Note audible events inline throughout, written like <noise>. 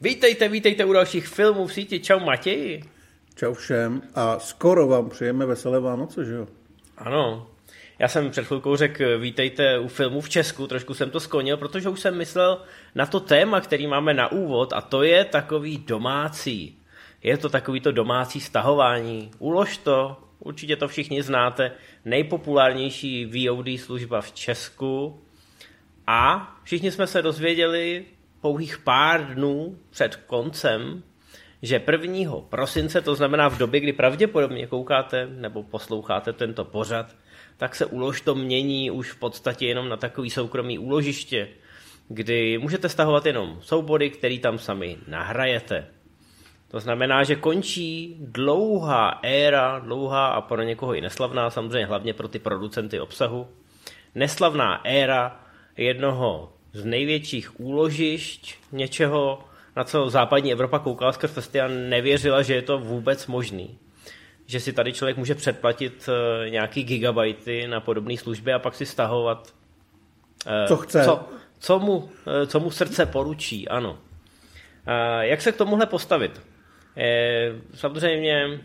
Vítejte, vítejte u dalších filmů v síti. Čau Matěji. Čau všem a skoro vám přejeme veselé Vánoce, že jo? Ano, já jsem před chvilkou řekl, vítejte u filmu v Česku, trošku jsem to sklonil, protože už jsem myslel na to téma, který máme na úvod a to je takový domácí. Je to takový to domácí stahování. Ulož to, určitě to všichni znáte, nejpopulárnější VOD služba v Česku. A všichni jsme se dozvěděli pouhých pár dnů před koncem, že 1. prosince, to znamená v době, kdy pravděpodobně koukáte nebo posloucháte tento pořad, tak se úlož to mění už v podstatě jenom na takový soukromý úložiště, kdy můžete stahovat jenom soubory, který tam sami nahrajete. To znamená, že končí dlouhá éra, dlouhá a pro někoho i neslavná, samozřejmě hlavně pro ty producenty obsahu, neslavná éra jednoho z největších úložišť něčeho, na co západní Evropa koukala skrz testy a nevěřila, že je to vůbec možný. Že si tady člověk může předplatit uh, nějaký gigabajty na podobné služby a pak si stahovat uh, co chce. Co, co, mu, uh, co mu srdce poručí, ano. Jak se k tomuhle postavit? Samozřejmě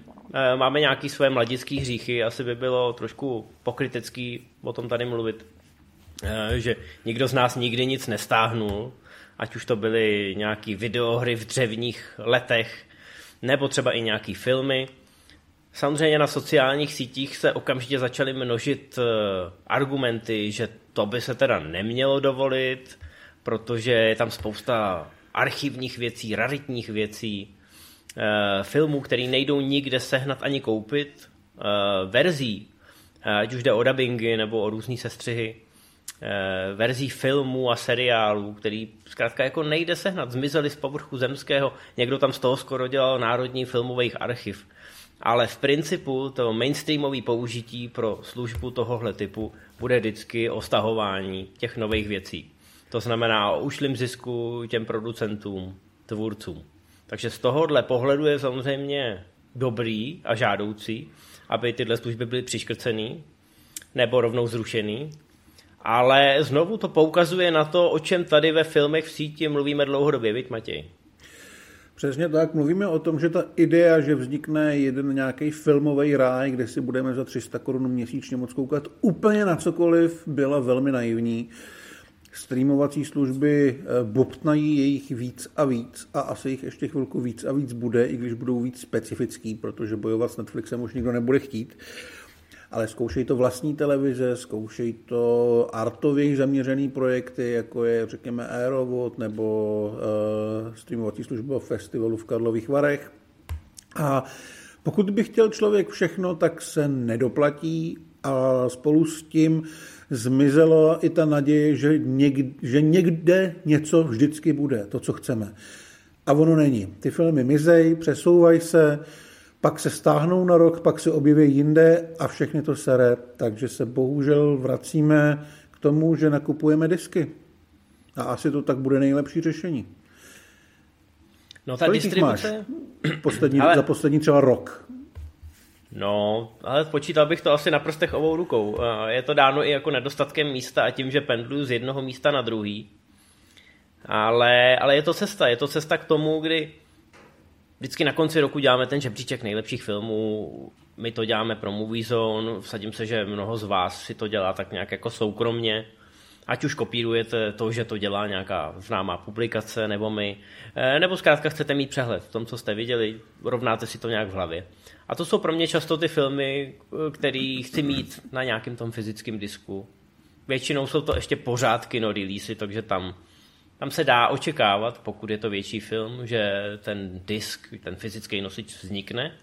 máme nějaké své mladické hříchy, asi by bylo trošku pokrytecký o tom tady mluvit, že nikdo z nás nikdy nic nestáhnul, ať už to byly nějaký videohry v dřevních letech, nebo třeba i nějaký filmy. Samozřejmě na sociálních sítích se okamžitě začaly množit eh, argumenty, že to by se teda nemělo dovolit, protože je tam spousta archivních věcí, raritních věcí, eh, filmů, které nejdou nikde sehnat ani koupit, eh, verzí, ať už jde o dubbingy nebo o různé sestřihy, verzí filmů a seriálů, který zkrátka jako nejde sehnat, zmizeli z povrchu zemského, někdo tam z toho skoro dělal národní filmových archiv. Ale v principu to mainstreamové použití pro službu tohohle typu bude vždycky o stahování těch nových věcí. To znamená o ušlým zisku těm producentům, tvůrcům. Takže z tohohle pohledu je samozřejmě dobrý a žádoucí, aby tyhle služby byly přiškrcený nebo rovnou zrušený. Ale znovu to poukazuje na to, o čem tady ve filmech v síti mluvíme dlouhodobě, viď Matěj? Přesně tak, mluvíme o tom, že ta idea, že vznikne jeden nějaký filmový ráj, kde si budeme za 300 korun měsíčně moc koukat úplně na cokoliv, byla velmi naivní. Streamovací služby eh, bobtnají jejich víc a víc a asi jich ještě chvilku víc a víc bude, i když budou víc specifický, protože bojovat s Netflixem už nikdo nebude chtít ale zkoušej to vlastní televize, zkoušej to artově zaměřený projekty, jako je, řekněme, Aerovod nebo uh, streamovací služba festivalu v Karlových Varech. A pokud by chtěl člověk všechno, tak se nedoplatí a spolu s tím zmizela i ta naděje, že někde, že někde něco vždycky bude, to, co chceme. A ono není. Ty filmy mizej, přesouvají se, pak se stáhnou na rok, pak se objeví jinde a všechny to sere. Takže se bohužel vracíme k tomu, že nakupujeme disky. A asi to tak bude nejlepší řešení. No ta Kolik distribuce... Poslední, <clears throat> ale... Za poslední třeba rok. No, ale počítal bych to asi na prstech obou rukou. Je to dáno i jako nedostatkem místa a tím, že pendluju z jednoho místa na druhý. Ale, ale je to cesta. Je to cesta k tomu, kdy vždycky na konci roku děláme ten žebříček nejlepších filmů, my to děláme pro Movie Zone, vsadím se, že mnoho z vás si to dělá tak nějak jako soukromně, ať už kopírujete to, že to dělá nějaká známá publikace, nebo my, eh, nebo zkrátka chcete mít přehled v tom, co jste viděli, rovnáte si to nějak v hlavě. A to jsou pro mě často ty filmy, které chci mít na nějakém tom fyzickém disku. Většinou jsou to ještě pořád kino releasy, takže tam tam se dá očekávat, pokud je to větší film, že ten disk, ten fyzický nosič vznikne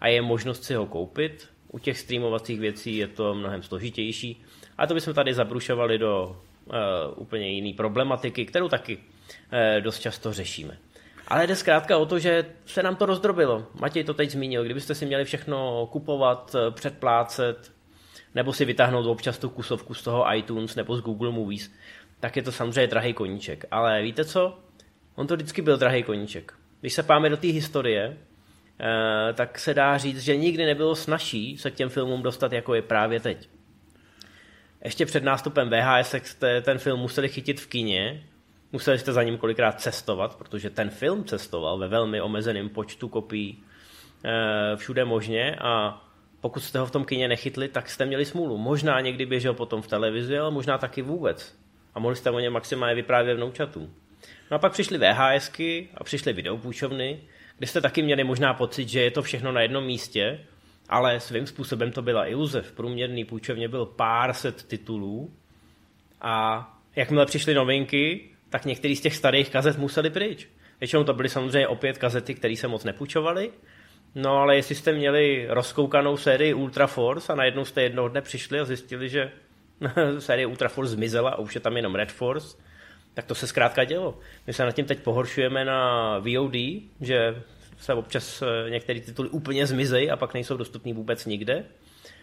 a je možnost si ho koupit. U těch streamovacích věcí je to mnohem složitější. A to bychom tady zabrušovali do uh, úplně jiné problematiky, kterou taky uh, dost často řešíme. Ale jde zkrátka o to, že se nám to rozdrobilo. Matěj to teď zmínil. Kdybyste si měli všechno kupovat, eh, předplácet, nebo si vytáhnout občas tu kusovku z toho iTunes nebo z Google Movies, tak je to samozřejmě drahý koníček. Ale víte co? On to vždycky byl drahý koníček. Když se páme do té historie, tak se dá říct, že nikdy nebylo snažší se k těm filmům dostat, jako je právě teď. Ještě před nástupem VHS jste ten film museli chytit v kině, museli jste za ním kolikrát cestovat, protože ten film cestoval ve velmi omezeném počtu kopií e, všude možně a pokud jste ho v tom kině nechytli, tak jste měli smůlu. Možná někdy běžel potom v televizi, ale možná taky vůbec. A mohli jste o něm maximálně vyprávět vnoučatům. No a pak přišly VHSky a přišly videopůjčovny, kde jste taky měli možná pocit, že je to všechno na jednom místě, ale svým způsobem to byla iluze. V průměrný půjčovně byl pár set titulů a jakmile přišly novinky, tak některý z těch starých kazet museli pryč. Většinou to byly samozřejmě opět kazety, které se moc nepůjčovaly, no ale jestli jste měli rozkoukanou sérii Ultra Force a najednou jste jednoho dne přišli a zjistili, že <laughs> série Ultra Force zmizela a už je tam jenom Red Force, tak to se zkrátka dělo. My se nad tím teď pohoršujeme na VOD, že se občas eh, některé tituly úplně zmizejí a pak nejsou dostupný vůbec nikde.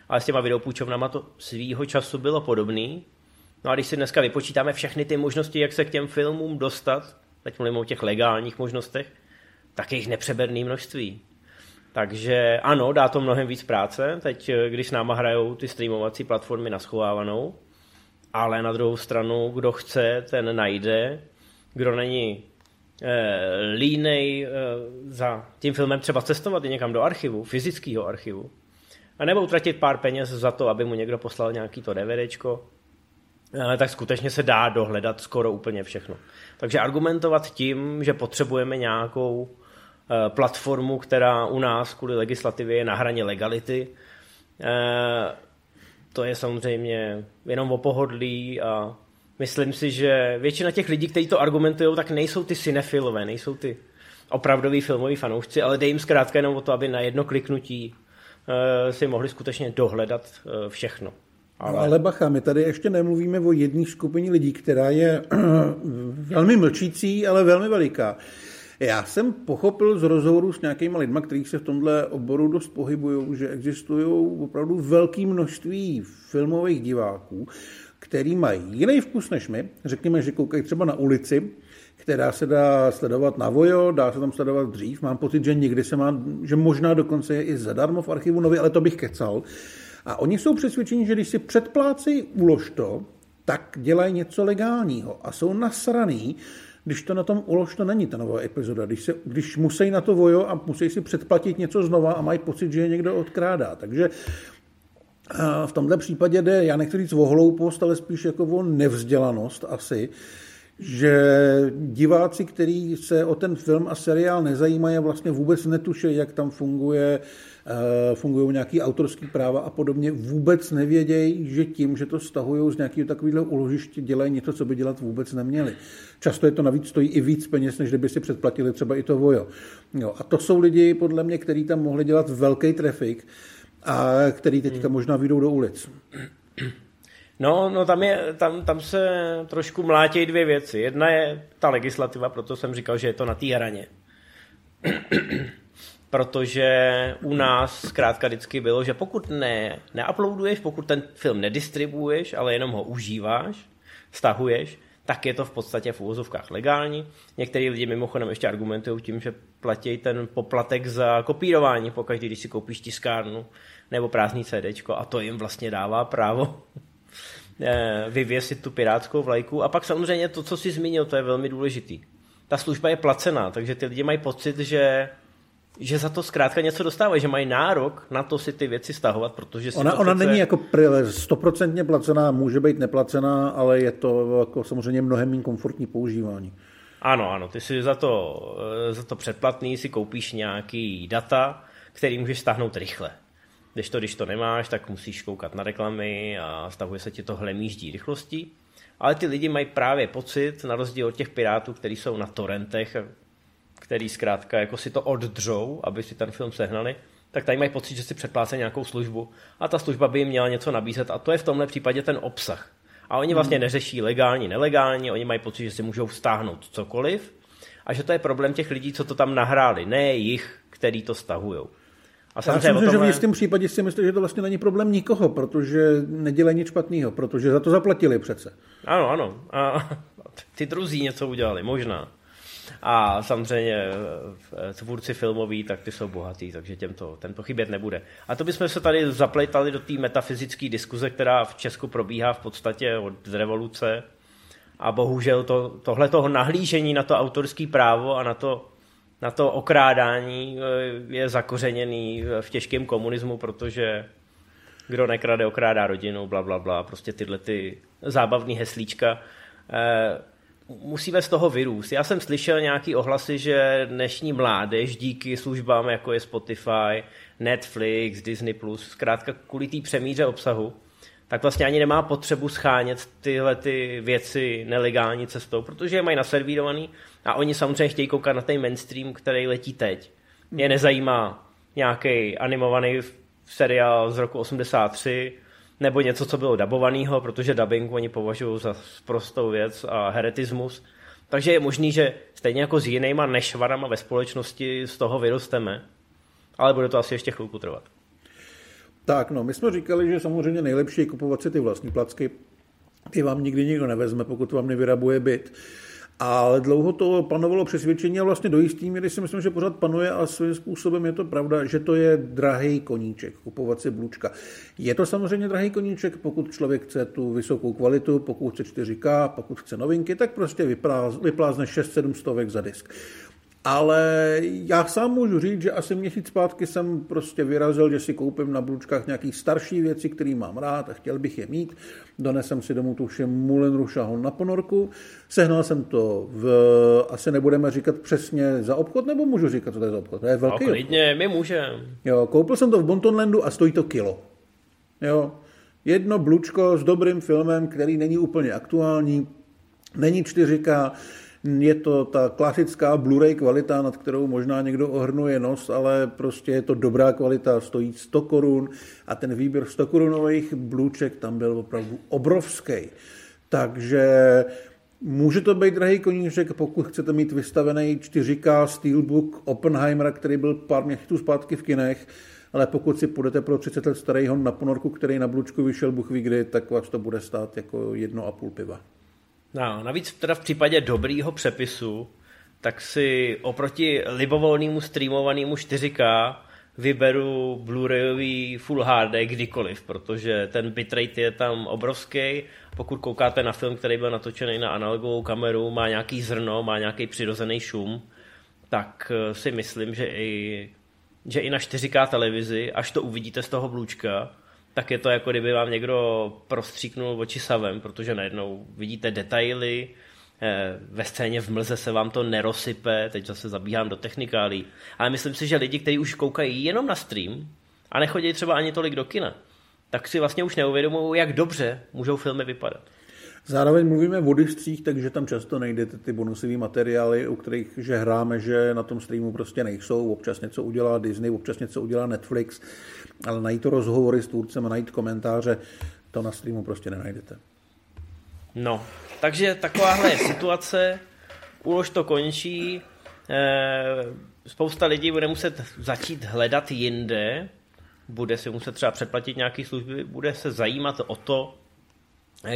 Ale s těma videopůjčovnama to svýho času bylo podobný. No a když si dneska vypočítáme všechny ty možnosti, jak se k těm filmům dostat, teď mluvím o těch legálních možnostech, tak je jich nepřeberný množství. Takže ano, dá to mnohem víc práce, teď eh, když s náma hrajou ty streamovací platformy na schovávanou, ale na druhou stranu, kdo chce, ten najde, kdo není línej eh, za tím filmem třeba cestovat i někam do archivu, fyzického archivu, a nebo utratit pár peněz za to, aby mu někdo poslal nějaký to DVDčko, eh, tak skutečně se dá dohledat skoro úplně všechno. Takže argumentovat tím, že potřebujeme nějakou eh, platformu, která u nás kvůli legislativě je na hraně legality, eh, to je samozřejmě jenom o pohodlí a myslím si, že většina těch lidí, kteří to argumentují, tak nejsou ty cinefilové, nejsou ty opravdoví filmoví fanoušci, ale dej jim zkrátka jenom o to, aby na jedno kliknutí uh, si mohli skutečně dohledat uh, všechno. Ale... No ale bacha, my tady ještě nemluvíme o jedné skupině lidí, která je velmi mlčící, ale velmi veliká. Já jsem pochopil z rozhovoru s nějakými lidmi, kteří se v tomhle oboru dost pohybují, že existují opravdu velké množství filmových diváků, který mají jiný vkus než my. Řekněme, že koukají třeba na ulici, která se dá sledovat na Vojo, dá se tam sledovat dřív. Mám pocit, že někdy se má, že možná dokonce je i zadarmo v archivu nově, ale to bych kecal. A oni jsou přesvědčeni, že když si předplácí ulož to, tak dělají něco legálního a jsou nasraný, když to na tom ulož to není ta nová epizoda, když, se, když musí na to vojo a musí si předplatit něco znova a mají pocit, že je někdo odkrádá. Takže v tomhle případě jde, já nechci říct o hloupost, ale spíš jako o nevzdělanost asi, že diváci, kteří se o ten film a seriál nezajímají a vlastně vůbec netuší, jak tam funguje Eh, fungují nějaký autorský práva a podobně, vůbec nevědějí, že tím, že to stahují z nějakého takového uložiště, dělají něco, co by dělat vůbec neměli. Často je to navíc stojí i víc peněz, než kdyby si předplatili třeba i to vojo. Jo, a to jsou lidi, podle mě, kteří tam mohli dělat velký trafik a který teďka hmm. možná vyjdou do ulic. No, no tam, je, tam, tam se trošku mlátějí dvě věci. Jedna je ta legislativa, proto jsem říkal, že je to na té hraně <clears throat> protože u nás zkrátka vždycky bylo, že pokud ne, neuploaduješ, pokud ten film nedistribuuješ, ale jenom ho užíváš, stahuješ, tak je to v podstatě v úvozovkách legální. Některý lidi mimochodem ještě argumentují tím, že platí ten poplatek za kopírování, pokaždé, když si koupíš tiskárnu nebo prázdný CD, a to jim vlastně dává právo eh, vyvěsit tu pirátskou vlajku. A pak samozřejmě to, co jsi zmínil, to je velmi důležitý. Ta služba je placená, takže ty lidi mají pocit, že že za to zkrátka něco dostávají, že mají nárok na to si ty věci stahovat, protože si ona, ona přece... není jako stoprocentně placená, může být neplacená, ale je to jako samozřejmě mnohem méně komfortní používání. Ano, ano, ty si za to, eh, za to předplatný si koupíš nějaký data, který můžeš stáhnout rychle. Když to, když to nemáš, tak musíš koukat na reklamy a stahuje se ti to hlemíždí rychlostí. Ale ty lidi mají právě pocit, na rozdíl od těch pirátů, kteří jsou na torrentech, který zkrátka jako si to oddřou, aby si ten film sehnali, tak tady mají pocit, že si předplácejí nějakou službu a ta služba by jim měla něco nabízet a to je v tomhle případě ten obsah. A oni vlastně hmm. neřeší legální, nelegální, oni mají pocit, že si můžou stáhnout cokoliv a že to je problém těch lidí, co to tam nahráli, ne jich, který to stahují. A Já si myslím, že v jistém případě si myslím, že to vlastně není problém nikoho, protože nedělají nic špatného, protože za to zaplatili přece. Ano, ano. A <laughs> ty druzí něco udělali, možná. A samozřejmě eh, tvůrci filmoví, tak ty jsou bohatý, takže těm to, ten to chybět nebude. A to bychom se tady zaplejtali do té metafyzické diskuze, která v Česku probíhá v podstatě od revoluce. A bohužel to, tohle toho nahlížení na to autorské právo a na to, na to okrádání eh, je zakořeněný v těžkém komunismu, protože kdo nekrade, okrádá rodinu, bla, bla, bla, prostě tyhle ty zábavný heslíčka. Eh, musíme z toho vyrůst. Já jsem slyšel nějaký ohlasy, že dnešní mládež díky službám jako je Spotify, Netflix, Disney+, zkrátka kvůli té přemíře obsahu, tak vlastně ani nemá potřebu schánět tyhle ty věci nelegální cestou, protože je mají naservírovaný a oni samozřejmě chtějí koukat na ten mainstream, který letí teď. Mě nezajímá nějaký animovaný seriál z roku 83, nebo něco, co bylo dabovaného, protože dubbing oni považují za prostou věc a heretismus. Takže je možný, že stejně jako s jinýma nešvarama ve společnosti z toho vyrosteme, ale bude to asi ještě chvilku trvat. Tak, no, my jsme říkali, že samozřejmě nejlepší je kupovat si ty vlastní placky. Ty vám nikdy nikdo nevezme, pokud vám nevyrabuje byt. Ale dlouho to panovalo přesvědčení a vlastně do jistý míry si myslím, že pořád panuje a svým způsobem je to pravda, že to je drahý koníček, kupovat si blůčka. Je to samozřejmě drahý koníček, pokud člověk chce tu vysokou kvalitu, pokud chce 4K, pokud chce novinky, tak prostě vyplázne 6-7 stovek za disk. Ale já sám můžu říct, že asi měsíc zpátky jsem prostě vyrazil, že si koupím na blůčkách nějaký starší věci, které mám rád a chtěl bych je mít. Donesem si domů tuším Moulin Rouge na ponorku. Sehnal jsem to v, asi nebudeme říkat přesně za obchod, nebo můžu říkat, co to je za obchod? To je velký no, klidně, my můžeme. Jo, koupil jsem to v Bontonlandu a stojí to kilo. Jo, jedno blůčko s dobrým filmem, který není úplně aktuální, není 4K, je to ta klasická Blu-ray kvalita, nad kterou možná někdo ohrnuje nos, ale prostě je to dobrá kvalita, stojí 100 korun a ten výběr 100 korunových blůček tam byl opravdu obrovský. Takže Může to být drahý koníček, pokud chcete mít vystavený 4K Steelbook Oppenheimera, který byl pár měsíců zpátky v kinech, ale pokud si půjdete pro 30 let starýho na ponorku, který na Blučku vyšel Bůh ví kdy, tak vás to bude stát jako jedno a půl piva. No, navíc teda v případě dobrýho přepisu, tak si oproti libovolnému streamovanému 4K vyberu Blu-rayový Full HD kdykoliv, protože ten bitrate je tam obrovský. Pokud koukáte na film, který byl natočený na analogovou kameru, má nějaký zrno, má nějaký přirozený šum, tak eh, si myslím, že i, že i na 4K televizi, až to uvidíte z toho blůčka, tak je to jako kdyby vám někdo prostříknul oči savem, protože najednou vidíte detaily, eh, ve scéně v mlze se vám to nerosype, teď zase zabíhám do technikálí, ale myslím si, že lidi, kteří už koukají jenom na stream a nechodí třeba ani tolik do kina, tak si vlastně už neuvědomují, jak dobře můžou filmy vypadat. Zároveň mluvíme o discích, takže tam často najdete ty bonusové materiály, u kterých že hráme, že na tom streamu prostě nejsou. Občas něco udělá Disney, občas něco udělá Netflix, ale najít to rozhovory s tvůrcem a najít komentáře, to na streamu prostě nenajdete. No, takže takováhle je situace, ulož to končí, eh, spousta lidí bude muset začít hledat jinde, bude si muset třeba předplatit nějaké služby, bude se zajímat o to,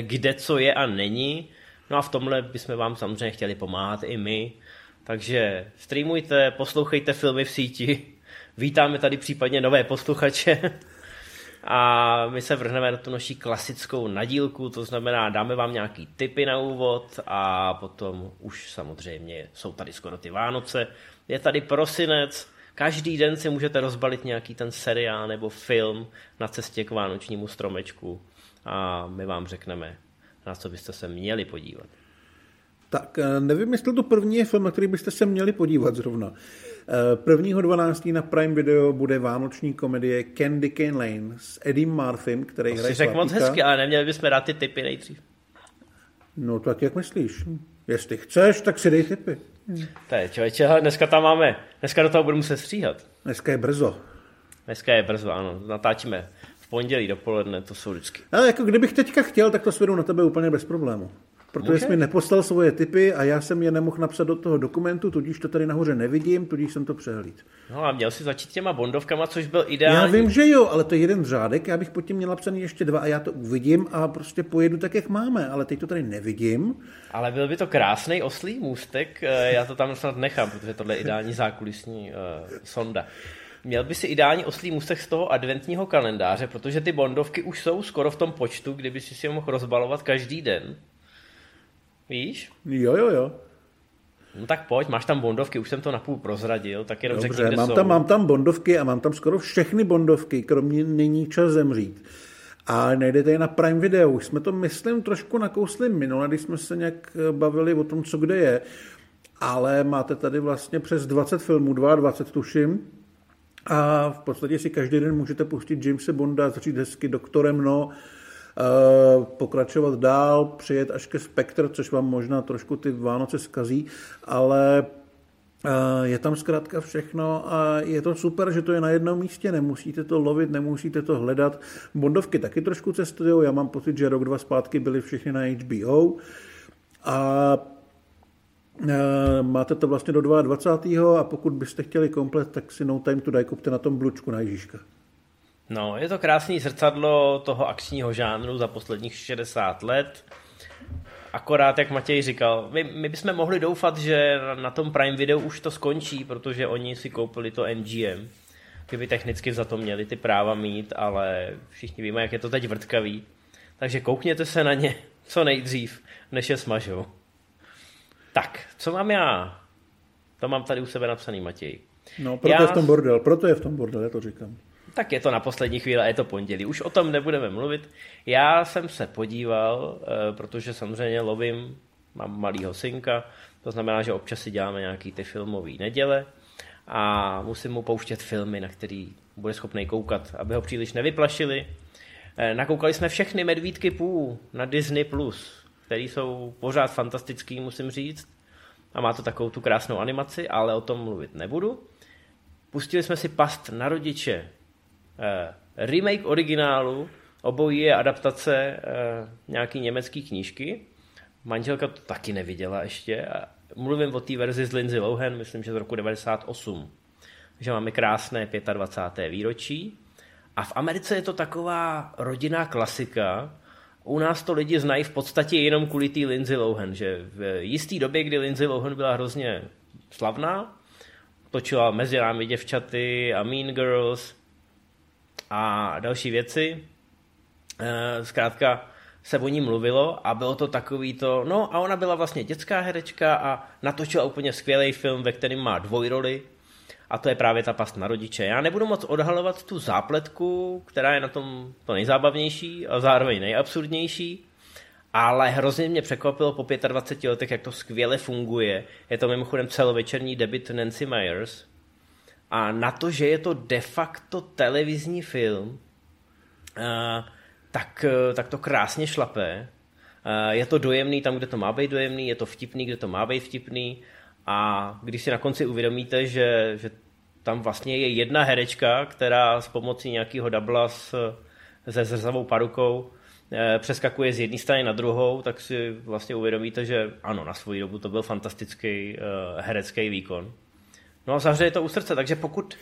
kde co je a není. No a v tomhle bychom vám samozřejmě chtěli pomáhat i my. Takže streamujte, poslouchejte filmy v síti, <laughs> vítáme tady případně nové posluchače. <laughs> A my se vrhneme na tu naší klasickou nadílku, to znamená dáme vám nějaký tipy na úvod a potom už samozřejmě jsou tady skoro ty Vánoce, je tady prosinec, každý den si můžete rozbalit nějaký ten seriál nebo film na cestě k vánočnímu stromečku a my vám řekneme, na co byste se měli podívat. Tak eh, nevím, jestli to první je film, na který byste se měli podívat zrovna. 1.12. Eh, na Prime Video bude vánoční komedie Candy Cane Lane s Eddie Murphym, který to hraje řekl moc hezky, ale neměli bychom dát ty typy nejdřív. No tak jak myslíš? Jestli chceš, tak si dej typy. To je člověče, dneska tam máme, dneska do toho budu muset stříhat. Dneska je brzo. Dneska je brzo, ano, natáčíme pondělí dopoledne, to jsou vždycky. Ale jako kdybych teďka chtěl, tak to svědu na tebe úplně bez problému. protože jsi mi neposlal svoje typy a já jsem je nemohl napsat do toho dokumentu, tudíž to tady nahoře nevidím, tudíž jsem to přehlíd. No a měl si začít těma bondovkama, což byl ideální. Já vím, že jo, ale to je jeden řádek, já bych pod tím měl napsaný ještě dva a já to uvidím a prostě pojedu tak, jak máme, ale teď to tady nevidím. Ale byl by to krásný oslý můstek, eh, já to tam snad nechám, protože tohle je ideální zákulisní uh, sonda. Měl by si ideální oslý můstek z toho adventního kalendáře, protože ty bondovky už jsou skoro v tom počtu, kdyby si si je mohl rozbalovat každý den. Víš? Jo, jo, jo. No tak pojď, máš tam bondovky, už jsem to napůl prozradil, tak jenom Dobře, řekni, kde mám jsou. tam, mám tam bondovky a mám tam skoro všechny bondovky, kromě Není čas zemřít. A najdete je na Prime Video. Už jsme to, myslím, trošku nakousli minule, když jsme se nějak bavili o tom, co kde je. Ale máte tady vlastně přes 20 filmů, 22 tuším. A v podstatě si každý den můžete pustit Jamesa Bonda, začít hezky doktorem No, pokračovat dál, přijet až ke Spectre, což vám možná trošku ty Vánoce zkazí, ale je tam zkrátka všechno a je to super, že to je na jednom místě, nemusíte to lovit, nemusíte to hledat. Bondovky taky trošku cestují, já mám pocit, že rok, dva zpátky byly všechny na HBO a máte to vlastně do 22. a pokud byste chtěli komplet, tak si No Time to Die kupte na tom blučku na Ježíška. No, je to krásný zrcadlo toho akčního žánru za posledních 60 let. Akorát, jak Matěj říkal, my, my bychom mohli doufat, že na tom Prime Video už to skončí, protože oni si koupili to MGM. Ty by technicky za to měli ty práva mít, ale všichni víme, jak je to teď vrtkavý. Takže koukněte se na ně co nejdřív, než je smažou. Tak, co mám já? To mám tady u sebe napsaný, Matěj. No, proto já... je v tom bordel, proto je v tom bordel, já to říkám. Tak je to na poslední chvíli, je to pondělí. Už o tom nebudeme mluvit. Já jsem se podíval, eh, protože samozřejmě lovím, mám malýho synka, to znamená, že občas si děláme nějaký ty filmové neděle a musím mu pouštět filmy, na který bude schopný koukat, aby ho příliš nevyplašili. Eh, nakoukali jsme všechny Medvídky půl na Disney+, Plus, který jsou pořád fantastický, musím říct. A má to takovou tu krásnou animaci, ale o tom mluvit nebudu. Pustili jsme si Past na rodiče, Eh, remake originálu, obojí je adaptace eh, nějaký německý knížky. Manželka to taky neviděla ještě. Mluvím o té verzi z Lindsay Lohan, myslím, že z roku 98. že máme krásné 25. výročí. A v Americe je to taková rodinná klasika. U nás to lidi znají v podstatě jenom kvůli té Lindsay Lohan, že v jisté době, kdy Lindsay Lohan byla hrozně slavná, točila mezi námi děvčaty a Mean Girls, a další věci. Eh, zkrátka se o ní mluvilo a bylo to takový to, no a ona byla vlastně dětská herečka a natočila úplně skvělý film, ve kterém má dvojroli a to je právě ta past na rodiče. Já nebudu moc odhalovat tu zápletku, která je na tom to nejzábavnější a zároveň nejabsurdnější, ale hrozně mě překvapilo po 25 letech, jak to skvěle funguje. Je to mimochodem celovečerní debit Nancy Myers, a na to, že je to de facto televizní film, eh, tak, eh, tak to krásně šlapé. Eh, je to dojemný tam, kde to má být dojemný, je to vtipný, kde to má být vtipný. A když si na konci uvědomíte, že, že tam vlastně je jedna herečka, která s pomocí nějakého dubla s, se zrzavou parukou přeskakuje z jedné strany na druhou, tak si vlastně uvědomíte, že ano, na svou dobu to byl fantastický herecký výkon. No a zahřeje to u srdce, takže pokud,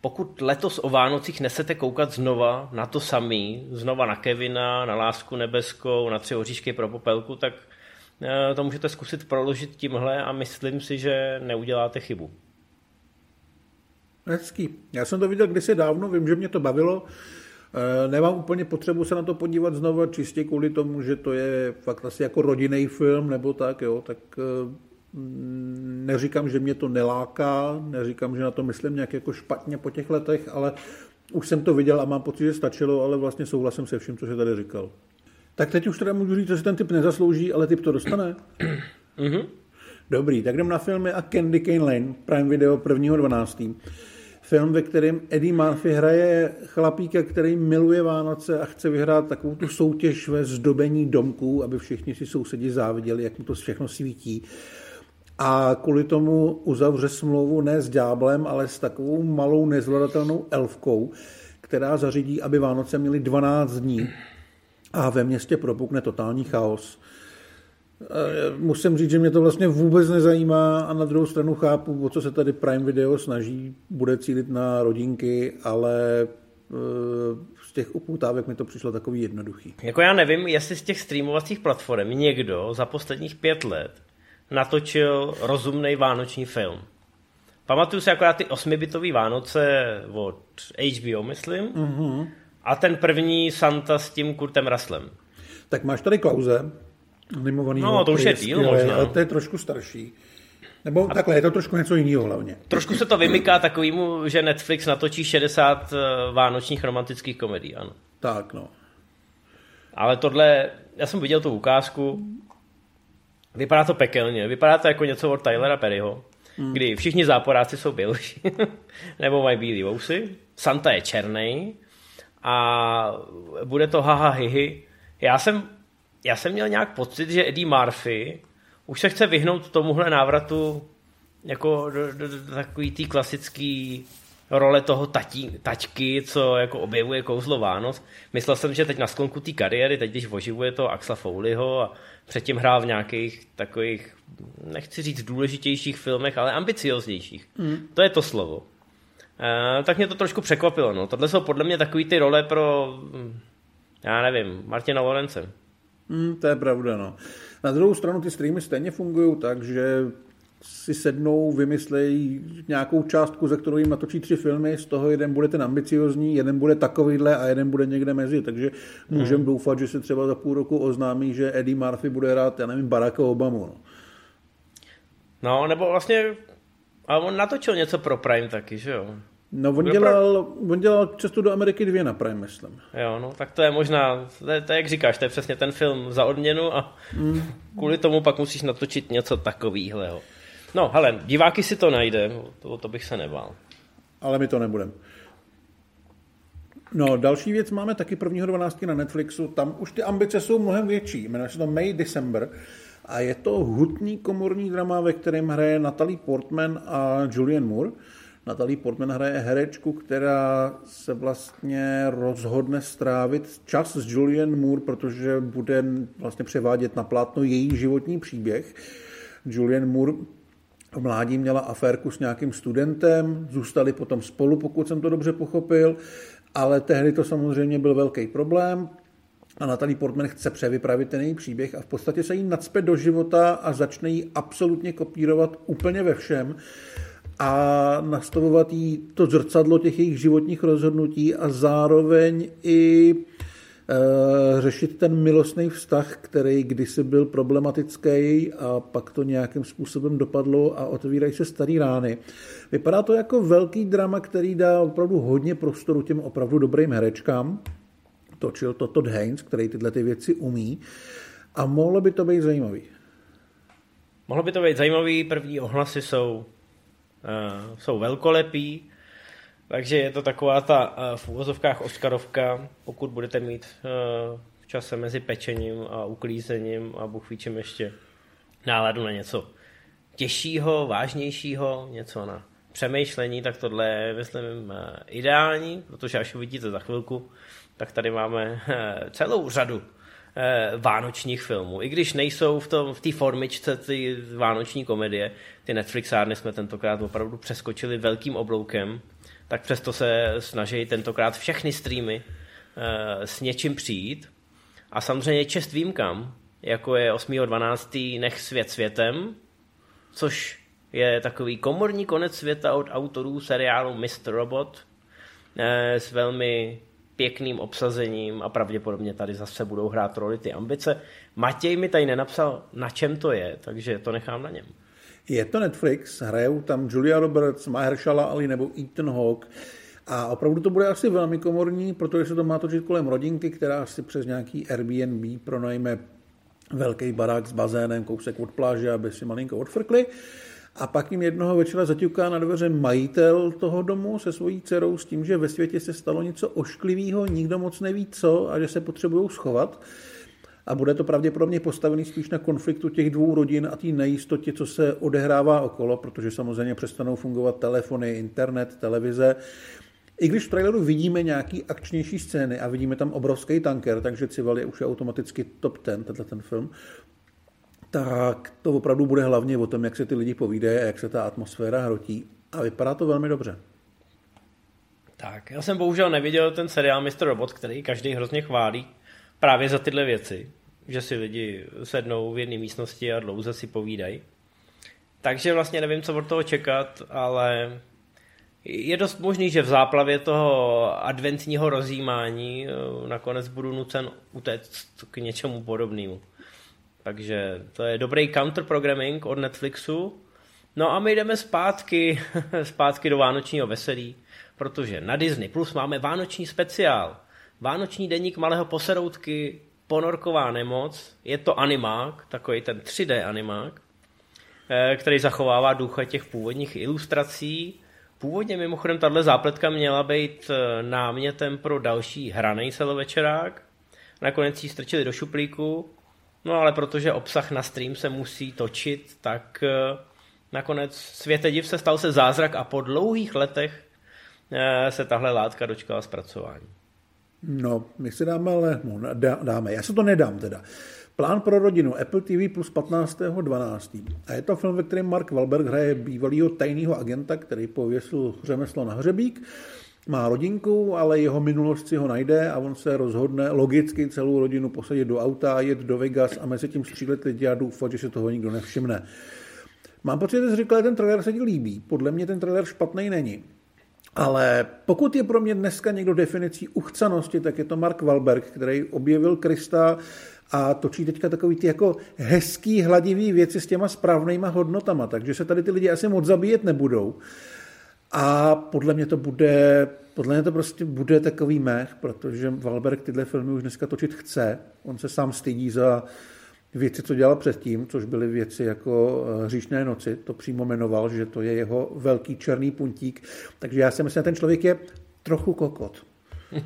pokud letos o Vánocích nesete koukat znova na to samý, znova na Kevina, na Lásku nebeskou, na Tři oříšky pro popelku, tak eh, to můžete zkusit proložit tímhle a myslím si, že neuděláte chybu. Hezký. Já jsem to viděl kdysi dávno, vím, že mě to bavilo. Eh, nemám úplně potřebu se na to podívat znova, čistě kvůli tomu, že to je fakt asi jako rodinný film nebo tak, jo, tak eh, Mm, neříkám, že mě to neláká, neříkám, že na to myslím nějak jako špatně po těch letech, ale už jsem to viděl a mám pocit, že stačilo, ale vlastně souhlasím se vším, co se tady říkal. Tak teď už teda můžu říct, že si ten typ nezaslouží, ale typ to dostane. Mm-hmm. Dobrý, tak jdem na filmy a Candy Cane Lane, Prime Video 1.12. Film, ve kterém Eddie Murphy hraje chlapíka, který miluje Vánoce a chce vyhrát takovou tu soutěž ve zdobení domků, aby všichni si sousedi záviděli, jak mu to všechno svítí a kvůli tomu uzavře smlouvu ne s ďáblem, ale s takovou malou nezvladatelnou elfkou, která zařídí, aby Vánoce měly 12 dní a ve městě propukne totální chaos. Musím říct, že mě to vlastně vůbec nezajímá a na druhou stranu chápu, o co se tady Prime Video snaží. Bude cílit na rodinky, ale z těch upoutávek mi to přišlo takový jednoduchý. Jako já nevím, jestli z těch streamovacích platform někdo za posledních pět let natočil rozumný vánoční film. Pamatuju si akorát ty osmibitový Vánoce od HBO, myslím, mm-hmm. A ten první Santa s tím Kurtem Raslem. Tak máš tady Klauze, animovaný. No, to už je díl možná. Ale to je trošku starší. Nebo a takhle, je to trošku něco jiného hlavně. Trošku se to vymyká takovému, že Netflix natočí 60 eh, vánočních romantických komedií, ano. Tak, no. Ale tohle, já jsem viděl tu ukázku, vypadá to pekelně, vypadá to jako něco od Tylera Perryho, hmm. kdy všichni záporáci jsou bělší, <laughs> nebo mají bílý vousy, Santa je černý a bude to haha hihi. Já jsem, já jsem měl nějak pocit, že Eddie Murphy už se chce vyhnout tomuhle návratu jako do, do, do takový tý klasický role toho tatí, taťky, co jako objevuje kouzlo Vánoc. Myslel jsem, že teď na sklonku té kariéry, teď když oživuje to Axla Fouliho a předtím hrál v nějakých takových, nechci říct důležitějších filmech, ale ambicioznějších. Mm. To je to slovo. E, tak mě to trošku překvapilo. No. Tohle jsou podle mě takový ty role pro, já nevím, Martina Lorence. Mm, to je pravda, no. Na druhou stranu ty streamy stejně fungují tak, že si sednou, vymyslejí nějakou částku, za kterou jim natočí tři filmy, z toho jeden bude ten ambiciozní, jeden bude takovýhle a jeden bude někde mezi, takže můžeme hmm. doufat, že se třeba za půl roku oznámí, že Eddie Murphy bude hrát, já nevím, Baracka Obama. No. no, nebo vlastně, a on natočil něco pro Prime taky, že jo? No, on dělal, on dělal cestu do Ameriky dvě na Prime, myslím. Jo, no, tak to je možná, to je, to je jak říkáš, to je přesně ten film za odměnu a mm. kvůli tomu pak musíš natočit něco takového. No, hele, diváky si to najde, to, to bych se nebál. Ale my to nebudeme. No, další věc máme taky 1.12. na Netflixu, tam už ty ambice jsou mnohem větší, jmenuje se to May December a je to hutný komorní drama, ve kterém hraje Natalie Portman a Julian Moore. Natalie Portman hraje herečku, která se vlastně rozhodne strávit čas s Julian Moore, protože bude vlastně převádět na plátno její životní příběh. Julian Moore v mládí měla aférku s nějakým studentem, zůstali potom spolu, pokud jsem to dobře pochopil, ale tehdy to samozřejmě byl velký problém a Natalie Portman chce převypravit ten její příběh a v podstatě se jí nacpe do života a začne ji absolutně kopírovat úplně ve všem a nastavovat jí to zrcadlo těch jejich životních rozhodnutí a zároveň i e, řešit ten milostný vztah, který kdysi byl problematický a pak to nějakým způsobem dopadlo a otvírají se staré rány. Vypadá to jako velký drama, který dá opravdu hodně prostoru těm opravdu dobrým herečkám. Točil to Todd Haynes, který tyhle ty věci umí a mohlo by to být zajímavý. Mohlo by to být zajímavý, první ohlasy jsou uh, jsou velkolepí, takže je to taková ta uh, v úvozovkách Oscarovka, pokud budete mít uh, v čase mezi pečením a uklízením a Bůh ví čím ještě náladu na něco těžšího, vážnějšího, něco na přemýšlení, tak tohle je, myslím, ideální, protože až uvidíte za chvilku, tak tady máme celou řadu eh, vánočních filmů. I když nejsou v té v formičce ty vánoční komedie, ty Netflixárny jsme tentokrát opravdu přeskočili velkým obloukem, tak přesto se snaží tentokrát všechny streamy eh, s něčím přijít. A samozřejmě čest výjimkám, jako je 8.12. Nech svět světem, což je takový komorní konec světa od autorů seriálu Mr. Robot eh, s velmi pěkným obsazením a pravděpodobně tady zase budou hrát roli ty ambice. Matěj mi tady nenapsal, na čem to je, takže to nechám na něm. Je to Netflix, hrajou tam Julia Roberts, Mahershala Ali nebo Ethan Hawke a opravdu to bude asi velmi komorní, protože se to má točit kolem rodinky, která si přes nějaký Airbnb pronajme velký barák s bazénem, kousek od pláže, aby si malinko odfrkli. A pak jim jednoho večera zaťuká na dveře majitel toho domu se svojí dcerou s tím, že ve světě se stalo něco ošklivého, nikdo moc neví co a že se potřebují schovat. A bude to pravděpodobně postavený spíš na konfliktu těch dvou rodin a té nejistotě, co se odehrává okolo, protože samozřejmě přestanou fungovat telefony, internet, televize. I když v traileru vidíme nějaký akčnější scény a vidíme tam obrovský tanker, takže Cival je už automaticky top ten, tenhle ten film, tak to opravdu bude hlavně o tom, jak se ty lidi povídají a jak se ta atmosféra hrotí. A vypadá to velmi dobře. Tak, já jsem bohužel neviděl ten seriál Mr. Robot, který každý hrozně chválí právě za tyhle věci, že si lidi sednou v jedné místnosti a dlouze si povídají. Takže vlastně nevím, co od toho čekat, ale je dost možný, že v záplavě toho adventního rozjímání eh, nakonec budu nucen utéct k něčemu podobnému. Takže to je dobrý counterprogramming od Netflixu. No a my jdeme zpátky, <laughs> zpátky do vánočního veselí, protože na Disney Plus máme vánoční speciál. Vánoční deník malého poseroutky, ponorková nemoc. Je to animák, takový ten 3D animák, eh, který zachovává ducha těch původních ilustrací. Původně mimochodem tahle zápletka měla být eh, námětem pro další hraný celovečerák. Nakonec ji strčili do šuplíku, no ale protože obsah na stream se musí točit, tak eh, nakonec světe div se stal se zázrak a po dlouhých letech se tahle látka dočkala zpracování. No, my si dáme, ale no, dáme. Já se to nedám teda. Plán pro rodinu Apple TV plus 15.12. A je to film, ve kterém Mark Wahlberg hraje bývalého tajného agenta, který pověsil řemeslo na hřebík. Má rodinku, ale jeho minulost si ho najde a on se rozhodne logicky celou rodinu posadit do auta, jet do Vegas a mezi tím střílet lidi a doufat, že se toho nikdo nevšimne. Mám pocit, že jsi říkal, že ten trailer se ti líbí. Podle mě ten trailer špatný není. Ale pokud je pro mě dneska někdo definicí uchcanosti, tak je to Mark Wahlberg, který objevil Krista a točí teďka takový ty jako hezký, hladivý věci s těma správnýma hodnotama, takže se tady ty lidi asi moc zabíjet nebudou. A podle mě to bude, podle mě to prostě bude takový mech, protože Wahlberg tyhle filmy už dneska točit chce. On se sám stydí za věci, co dělal předtím, což byly věci jako eh, Hříšné noci, to přímo jmenoval, že to je jeho velký černý puntík. Takže já si myslím, že ten člověk je trochu kokot. <laughs>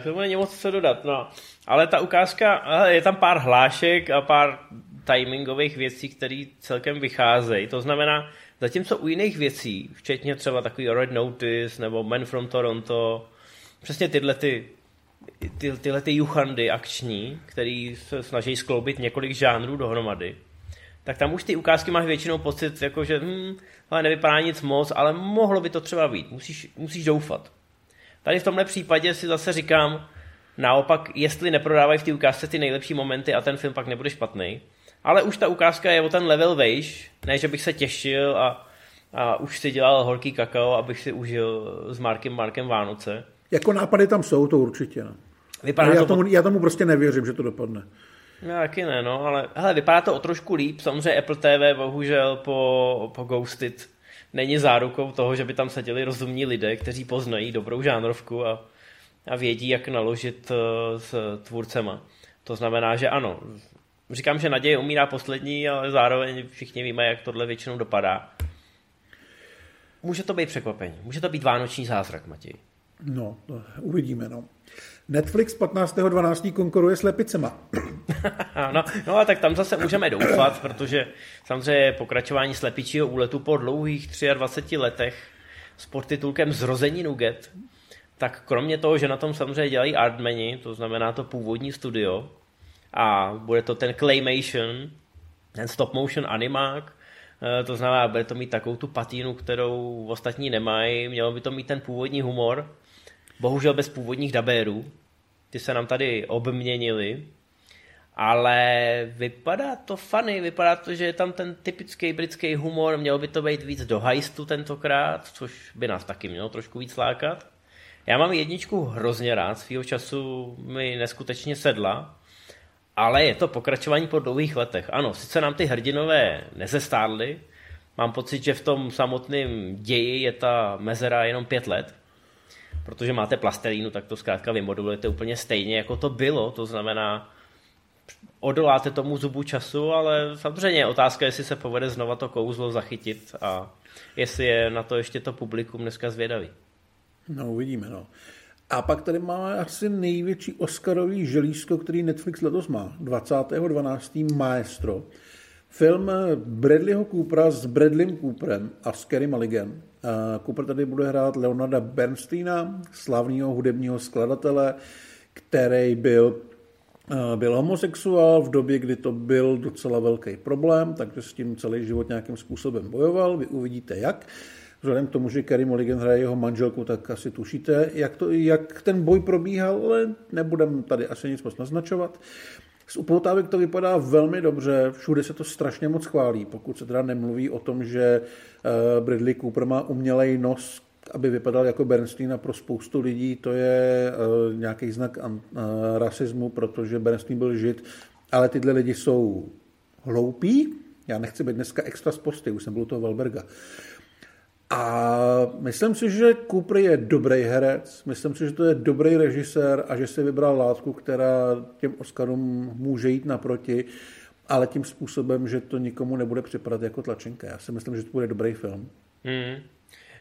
K tomu není moc co dodat, no. Ale ta ukázka, je tam pár hlášek a pár timingových věcí, které celkem vycházejí. To znamená, zatímco u jiných věcí, včetně třeba takový Red Notice nebo Man from Toronto, přesně tyhle ty ty, tyhle ty juchandy akční, který se snaží skloubit několik žánrů dohromady, tak tam už ty ukázky máš většinou pocit, jako že hm, ale nevypadá nic moc, ale mohlo by to třeba být. Musíš, musíš doufat. Tady v tomhle případě si zase říkám, naopak, jestli neprodávají v té ukázce ty nejlepší momenty a ten film pak nebude špatný, ale už ta ukázka je o ten level vejš, ne, že bych se těšil a, a už si dělal horký kakao, abych si užil s Markem Markem Vánoce. Jako nápady tam jsou, to určitě. No. Vypadá já, to tomu, já tomu prostě nevěřím, že to dopadne. Já taky ne, no, ale hele, vypadá to o trošku líp. Samozřejmě Apple TV bohužel po, po Ghosted není zárukou toho, že by tam seděli rozumní lidé, kteří poznají dobrou žánrovku a, a vědí, jak naložit uh, s tvůrcema. To znamená, že ano, říkám, že naděje umírá poslední, ale zároveň všichni víme, jak tohle většinou dopadá. Může to být překvapení, může to být vánoční zázrak, Matěj. No, uvidíme, no. Netflix 15.12. konkuruje s lepicema. <laughs> no, no a tak tam zase můžeme doufat, protože samozřejmě pokračování slepičího úletu po dlouhých 23 letech s podtitulkem Zrození Nuget, tak kromě toho, že na tom samozřejmě dělají artmeni, to znamená to původní studio, a bude to ten claymation, ten stop motion animák, eh, to znamená, bude to mít takovou tu patínu, kterou ostatní nemají, mělo by to mít ten původní humor, bohužel bez původních dabérů. Ty se nám tady obměnili, ale vypadá to funny, vypadá to, že je tam ten typický britský humor, mělo by to být víc do hajstu tentokrát, což by nás taky mělo trošku víc lákat. Já mám jedničku hrozně rád, svýho času mi neskutečně sedla, ale je to pokračování po dlouhých letech. Ano, sice nám ty hrdinové nezestárly, mám pocit, že v tom samotném ději je ta mezera jenom pět let, protože máte plastelínu, tak to zkrátka vymodulujete úplně stejně, jako to bylo, to znamená, odoláte tomu zubu času, ale samozřejmě otázka, jestli se povede znova to kouzlo zachytit a jestli je na to ještě to publikum dneska zvědavý. No, uvidíme, no. A pak tady máme asi největší Oscarový želízko, který Netflix letos má. 20.12. Maestro. Film Bradleyho Coopera s Bradleym Cooperem a s Kerry Mulligan. Cooper tady bude hrát Leonarda Bernsteina, slavného hudebního skladatele, který byl byl homosexuál v době, kdy to byl docela velký problém, takže s tím celý život nějakým způsobem bojoval. Vy uvidíte jak. Vzhledem k tomu, že Kerry Mulligan hraje jeho manželku, tak asi tušíte, jak, to, jak ten boj probíhal, ale nebudem tady asi nic moc naznačovat. Z upoutávek to vypadá velmi dobře, všude se to strašně moc chválí, pokud se teda nemluví o tom, že eh, Bradley Cooper má umělej nos, aby vypadal jako Bernstein a pro spoustu lidí to je uh, nějaký znak uh, rasismu, protože Bernstein byl žid, ale tyhle lidi jsou hloupí. Já nechci být dneska extra z posty, už jsem byl u toho Valberga. A myslím si, že Cooper je dobrý herec, myslím si, že to je dobrý režisér a že si vybral látku, která těm Oscarům může jít naproti, ale tím způsobem, že to nikomu nebude připadat jako tlačenka. Já si myslím, že to bude dobrý film. Hmm.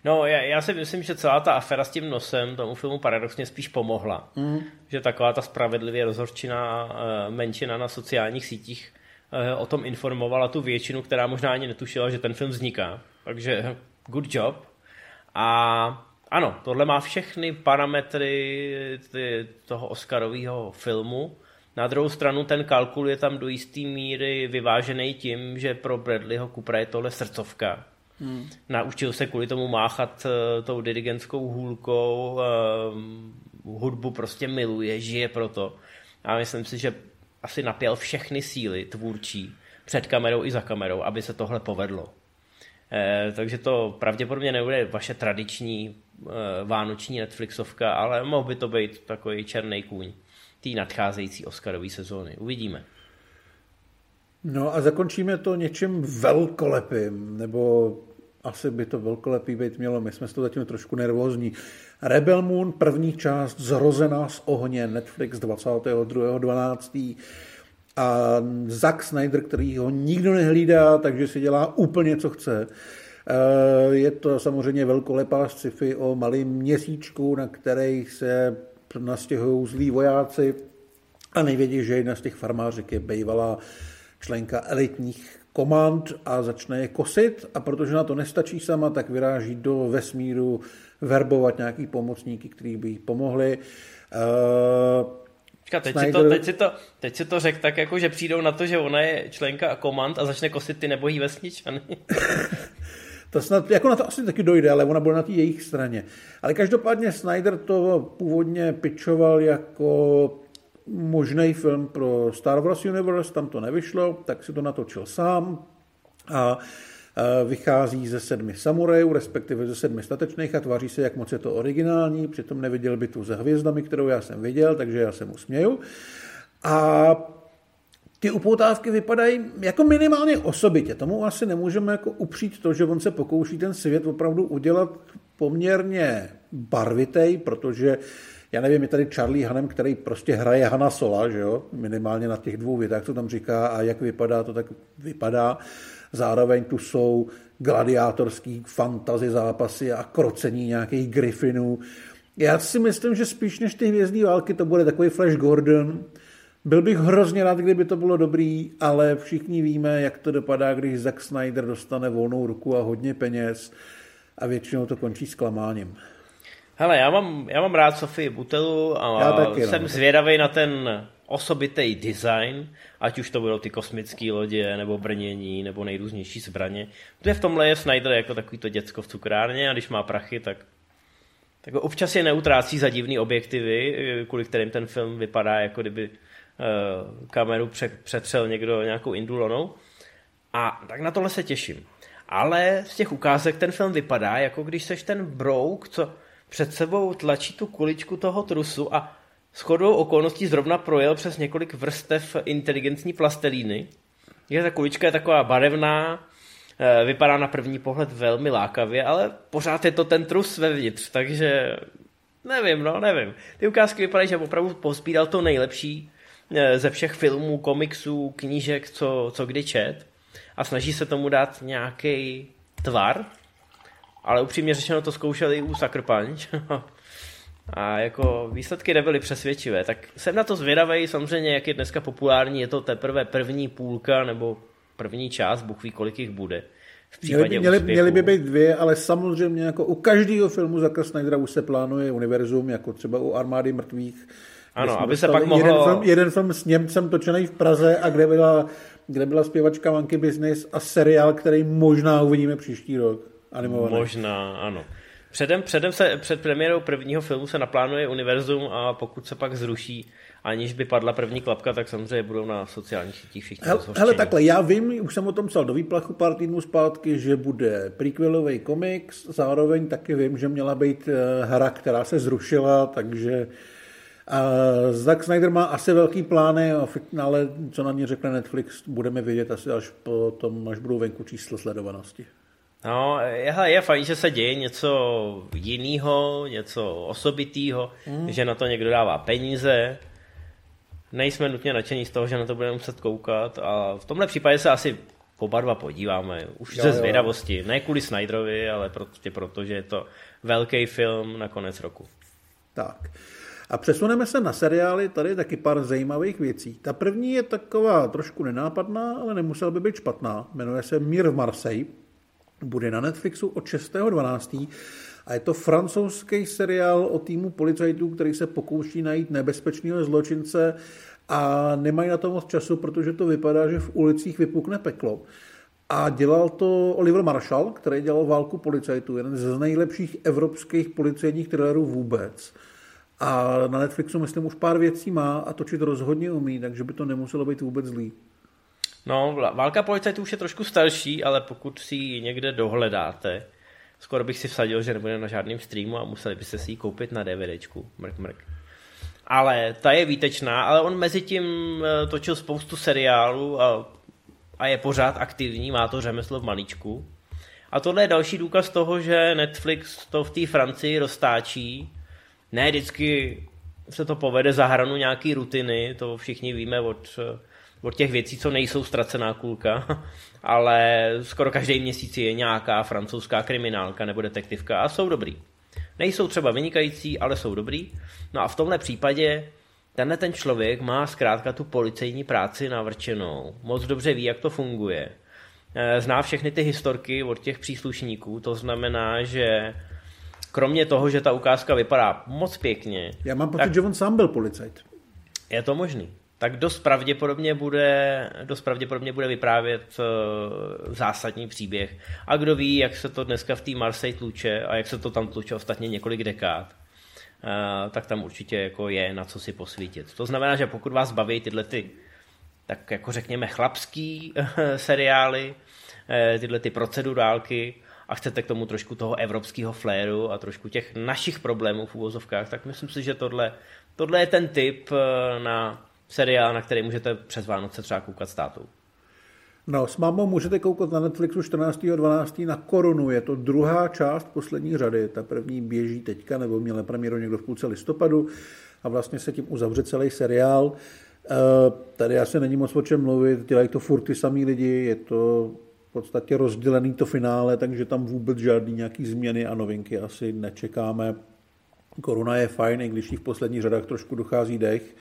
No, já, já si myslím, že celá ta afera s tím nosem tomu filmu paradoxně spíš pomohla. Mm. Že taková ta spravedlivě rozhorčená eh, menšina na sociálních sítích eh, o tom informovala tu většinu, která možná ani netušila, že ten film vzniká. Takže good job. A ano, tohle má všechny parametry toho Oscarového filmu. Na druhou stranu ten kalkul je tam do jisté míry vyvážený tím, že pro Bradleyho Coopera je tohle srdcovka Hmm. Naučil se kvůli tomu máchat uh, tou dirigentskou hůlkou, uh, hudbu prostě miluje, žije proto. A myslím si, že asi napěl všechny síly tvůrčí před kamerou i za kamerou, aby se tohle povedlo. Eh, takže to pravděpodobně nebude vaše tradiční eh, vánoční Netflixovka, ale mohl by to být takový černý kůň té nadcházející Oscarové sezóny. Uvidíme. No a zakončíme to něčím velkolepým, nebo asi by to velkolepý být mělo, my jsme z toho zatím trošku nervózní. Rebel Moon, první část, zrozená z ohně, Netflix 22.12. A Zack Snyder, který ho nikdo nehlídá, takže si dělá úplně, co chce. Eh, je to samozřejmě velkolepá sci-fi o malém měsíčku, na který se nastěhují zlí vojáci a nejvědí, že jedna z těch farmářek je bývalá členka elitních komand a začne je kosit a protože na to nestačí sama, tak vyráží do vesmíru verbovat nějaký pomocníky, kteří by jí pomohli. Počkat, teď, Snyder... si to, teď, si to, teď si to řek tak, jako, že přijdou na to, že ona je členka komand a začne kosit ty nebohý vesničany. <laughs> to snad, jako na to asi taky dojde, ale ona bude na té jejich straně. Ale každopádně Snyder to původně pitchoval jako možný film pro Star Wars Universe, tam to nevyšlo, tak si to natočil sám a vychází ze sedmi samurajů, respektive ze sedmi statečných a tváří se, jak moc je to originální, přitom neviděl by tu za hvězdami, kterou já jsem viděl, takže já se mu směju. A ty upoutávky vypadají jako minimálně osobitě. Tomu asi nemůžeme jako upřít to, že on se pokouší ten svět opravdu udělat poměrně barvitej, protože já nevím, je tady Charlie Hanem, který prostě hraje Hana Sola, že jo? minimálně na těch dvou větách, co tam říká a jak vypadá, to tak vypadá. Zároveň tu jsou gladiátorský fantazy zápasy a krocení nějakých griffinů. Já si myslím, že spíš než ty hvězdní války to bude takový Flash Gordon. Byl bych hrozně rád, kdyby to bylo dobrý, ale všichni víme, jak to dopadá, když Zack Snyder dostane volnou ruku a hodně peněz a většinou to končí zklamáním. Hele, já mám, já mám rád Sofii Butelu a taky, jsem no. zvědavý na ten osobitý design, ať už to budou ty kosmické lodě, nebo brnění, nebo nejrůznější zbraně. To je v tomhle je Snyder jako takový to děcko v cukrárně a když má prachy, tak, tak občas je neutrácí za divný objektivy, kvůli kterým ten film vypadá, jako kdyby uh, kameru přetřel někdo nějakou indulonou. A tak na tohle se těším. Ale z těch ukázek ten film vypadá, jako když seš ten brouk, co před sebou tlačí tu kuličku toho trusu a shodou okolností zrovna projel přes několik vrstev inteligentní plastelíny. Je ta kulička je taková barevná, eh, vypadá na první pohled velmi lákavě, ale pořád je to ten trus vevnitř, takže nevím, no, nevím. Ty ukázky vypadají, že opravdu pospídal to nejlepší eh, ze všech filmů, komiksů, knížek, co, co kdy čet a snaží se tomu dát nějaký tvar, ale upřímně řečeno to zkoušeli u Sucker Punch <laughs> a jako výsledky nebyly přesvědčivé, tak jsem na to zvědavý, samozřejmě jak je dneska populární, je to teprve první půlka nebo první část, Bůh ví, kolik jich bude. V případě měli, měli, měli by být dvě, ale samozřejmě jako u každého filmu Zacka Snydera už se plánuje univerzum, jako třeba u Armády mrtvých, Ano, aby se pak mohlo... Jeden film, jeden film s Němcem točený v Praze a kde byla, kde byla zpěvačka Monkey Business a seriál, který možná uvidíme příští rok. Animovaný. Možná, ano. Předem, předem se, před premiérou prvního filmu se naplánuje univerzum a pokud se pak zruší, aniž by padla první klapka, tak samozřejmě budou na sociálních sítích všichni Hele, hele takhle, já vím, už jsem o tom psal do výplachu pár týdnů zpátky, že bude prequelový komiks, zároveň taky vím, že měla být eh, hra, která se zrušila, takže Uh, Zack Snyder má asi velký plány, ale co na ně řekne Netflix, budeme vědět asi až po tom, až budou venku číslo sledovanosti. No, je, je fajn, že se děje něco jiného, něco osobitého, mm. že na to někdo dává peníze. Nejsme nutně nadšení z toho, že na to budeme muset koukat a v tomhle případě se asi oba dva podíváme. Už jo, ze zvědavosti. Ne kvůli Snyderovi, ale prostě proto, že je to velký film na konec roku. Tak. A přesuneme se na seriály, tady je taky pár zajímavých věcí. Ta první je taková trošku nenápadná, ale nemusela by být špatná. Jmenuje se Mír v Marseille bude na Netflixu od 6.12. A je to francouzský seriál o týmu policajtů, který se pokouší najít nebezpečného zločince a nemají na to moc času, protože to vypadá, že v ulicích vypukne peklo. A dělal to Oliver Marshall, který dělal Válku policajtů, jeden z nejlepších evropských policejních thrillerů vůbec. A na Netflixu, myslím, už pár věcí má a točit rozhodně umí, takže by to nemuselo být vůbec zlý. No, válka policajtů už je trošku starší, ale pokud si ji někde dohledáte, skoro bych si vsadil, že nebude na žádném streamu a museli byste si ji koupit na DVDčku. Mrk, mrk. Ale ta je výtečná, ale on mezi tím eh, točil spoustu seriálů a, a je pořád aktivní, má to řemeslo v maličku. A tohle je další důkaz toho, že Netflix to v té Francii roztáčí. Ne vždycky se to povede za hranu nějaký rutiny, to všichni víme od eh, od těch věcí, co nejsou ztracená kulka, <laughs> ale skoro každý měsíc je nějaká francouzská kriminálka nebo detektivka a jsou dobrý. Nejsou třeba vynikající, ale jsou dobrý. No a v tomhle případě tenhle ten člověk má zkrátka tu policejní práci navrčenou. Moc dobře ví, jak to funguje. Eh, zná všechny ty historky od těch příslušníků, to znamená, že kromě toho, že ta ukázka vypadá moc pěkně... Já mám pocit, tak... že on sám byl policajt. Je to možný tak dost pravděpodobně bude, dost pravděpodobně bude vyprávět uh, zásadní příběh. A kdo ví, jak se to dneska v té Marseille tluče a jak se to tam tluče ostatně několik dekád, uh, tak tam určitě jako je na co si posvítit. To znamená, že pokud vás baví tyhle ty, tak jako řekněme chlapský uh, seriály, tyhle ty procedurálky, a chcete k tomu trošku toho evropského fléru a trošku těch našich problémů v úvozovkách, tak myslím si, že tohle, tohle je ten typ na seriál, na který můžete přes Vánoce třeba koukat s tátou. No, s mámou můžete koukat na Netflixu 14.12. na Korunu. Je to druhá část poslední řady. Ta první běží teďka, nebo měla premiéru někdo v půlce listopadu a vlastně se tím uzavře celý seriál. Eh, tady asi není moc o čem mluvit, dělají to furt ty samý lidi, je to v podstatě rozdělený to finále, takže tam vůbec žádný nějaký změny a novinky asi nečekáme. Koruna je fajn, i když jí v posledních řadách trošku dochází dech.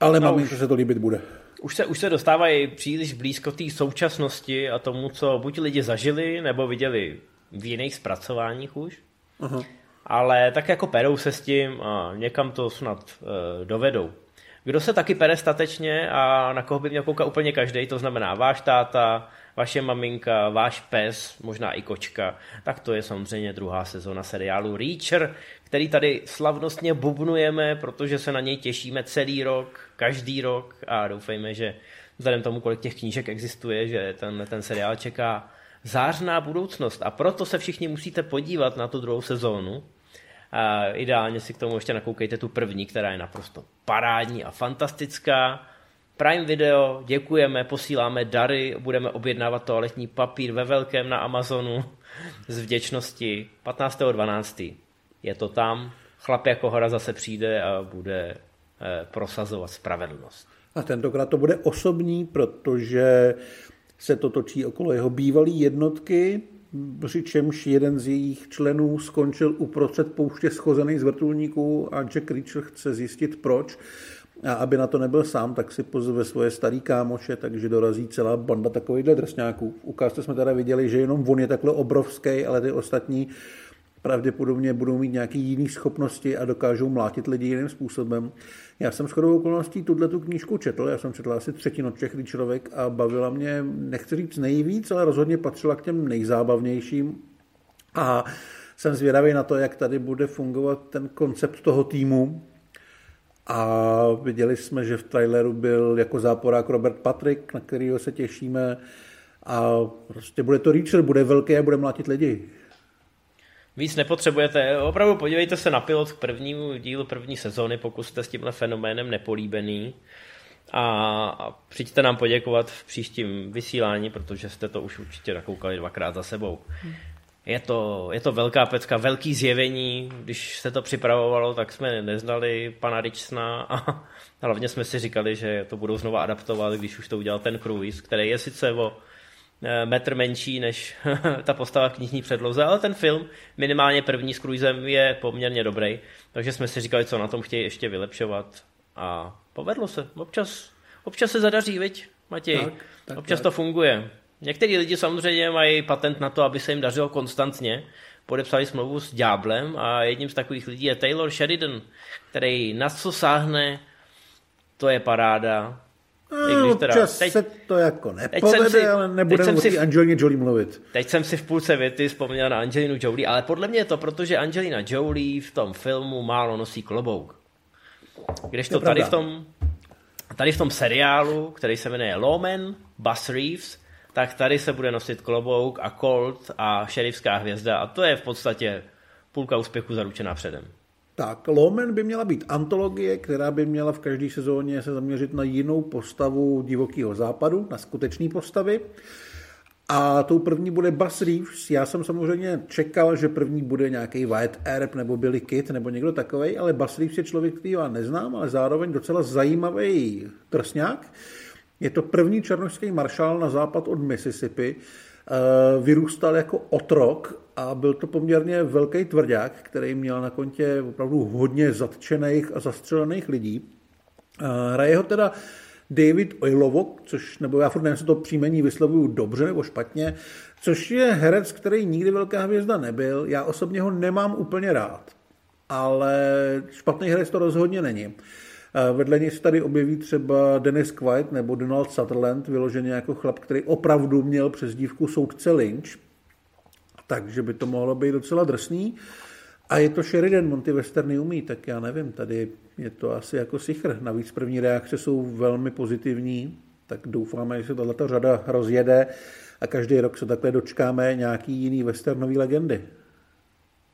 Ale no, mám, že se to líbit bude. Už se, už se dostávají příliš blízko té současnosti a tomu, co buď lidi zažili, nebo viděli v jiných zpracováních už. Aha. Ale tak jako perou se s tím a někam to snad uh, dovedou. Kdo se taky pere statečně a na koho by měl koukat úplně každý, to znamená váš táta, vaše maminka, váš pes, možná i kočka, tak to je samozřejmě druhá sezóna seriálu Reacher, který tady slavnostně bubnujeme, protože se na něj těšíme celý rok, každý rok a doufejme, že vzhledem tomu, kolik těch knížek existuje, že ten, ten seriál čeká zářná budoucnost a proto se všichni musíte podívat na tu druhou sezónu. A ideálně si k tomu ještě nakoukejte tu první, která je naprosto parádní a fantastická. Prime Video, děkujeme, posíláme dary, budeme objednávat toaletní papír ve velkém na Amazonu z vděčnosti 15.12. Je to tam, chlap jako hora zase přijde a bude prosazovat spravedlnost. A tentokrát to bude osobní, protože se to točí okolo jeho bývalé jednotky, přičemž jeden z jejich členů skončil uprostřed pouště schozený z vrtulníků a Jack Reacher chce zjistit proč. A aby na to nebyl sám, tak si pozve svoje starý kámoše, takže dorazí celá banda takovýchhle drsňáků. V ukázce jsme teda viděli, že jenom on je takhle obrovský, ale ty ostatní pravděpodobně budou mít nějaké jiné schopnosti a dokážou mlátit lidi jiným způsobem. Já jsem shodou okolností tuhle tu knížku četl, já jsem četl asi třetinu Čech člověk a bavila mě, nechci říct nejvíc, ale rozhodně patřila k těm nejzábavnějším. A jsem zvědavý na to, jak tady bude fungovat ten koncept toho týmu, a viděli jsme, že v traileru byl jako záporák Robert Patrick, na kterého se těšíme. A prostě bude to Reacher, bude velký a bude mlátit lidi. Víc nepotřebujete. Opravdu podívejte se na pilot k prvnímu dílu první sezóny, pokud jste s tímhle fenoménem nepolíbený. A, přijďte nám poděkovat v příštím vysílání, protože jste to už určitě nakoukali dvakrát za sebou. Je to, je to velká pecka, velký zjevení. Když se to připravovalo, tak jsme neznali pana Richsona a <laughs> hlavně jsme si říkali, že to budou znova adaptovat, když už to udělal ten Cruise, který je sice o metr menší než <laughs> ta postava v knižní předloze, ale ten film, minimálně první s Cruisem, je poměrně dobrý. Takže jsme si říkali, co na tom chtějí ještě vylepšovat. A povedlo se. Občas, občas se zadaří, viď, Matěj? Tak, tak, občas tak. to funguje. Některý lidi samozřejmě mají patent na to, aby se jim dařilo konstantně. Podepsali smlouvu s Ďáblem a jedním z takových lidí je Taylor Sheridan, který na co sáhne, to je paráda. No, teda, občas teď, se to jako nepovede, si, ale nebudeme o si, Angelině Jolie mluvit. Teď jsem si v půlce věty vzpomněl na Angelinu Jolie, ale podle mě je to proto, že Angelina Jolie v tom filmu málo nosí klobouk. Když to tady v tom tady v tom seriálu, který se jmenuje Lawman, Bus Reeves, tak tady se bude nosit klobouk a Colt a šerifská hvězda a to je v podstatě půlka úspěchu zaručená předem. Tak, Lomen by měla být antologie, která by měla v každé sezóně se zaměřit na jinou postavu divokého západu, na skutečné postavy. A tou první bude Buzz Reeves. Já jsem samozřejmě čekal, že první bude nějaký White Earp nebo Billy Kid nebo někdo takový, ale Buzz Reeves je člověk, který já neznám, ale zároveň docela zajímavý trsňák. Je to první černošský maršál na západ od Mississippi. Eh, vyrůstal jako otrok a byl to poměrně velký tvrdák, který měl na kontě opravdu hodně zatčených a zastřelených lidí. Hraje ho teda David Oilovok, což, nebo já furt nevím, jestli to příjmení vyslovuju dobře nebo špatně, což je herec, který nikdy velká hvězda nebyl. Já osobně ho nemám úplně rád, ale špatný herec to rozhodně není. Vedle něj se tady objeví třeba Dennis Quaid nebo Donald Sutherland, vyloženě jako chlap, který opravdu měl přes dívku soudce Lynch, takže by to mohlo být docela drsný. A je to Sheridan, Monty Westerny umí, tak já nevím, tady je to asi jako sichr. Navíc první reakce jsou velmi pozitivní, tak doufáme, že se tato řada rozjede a každý rok se takhle dočkáme nějaký jiný westernový legendy.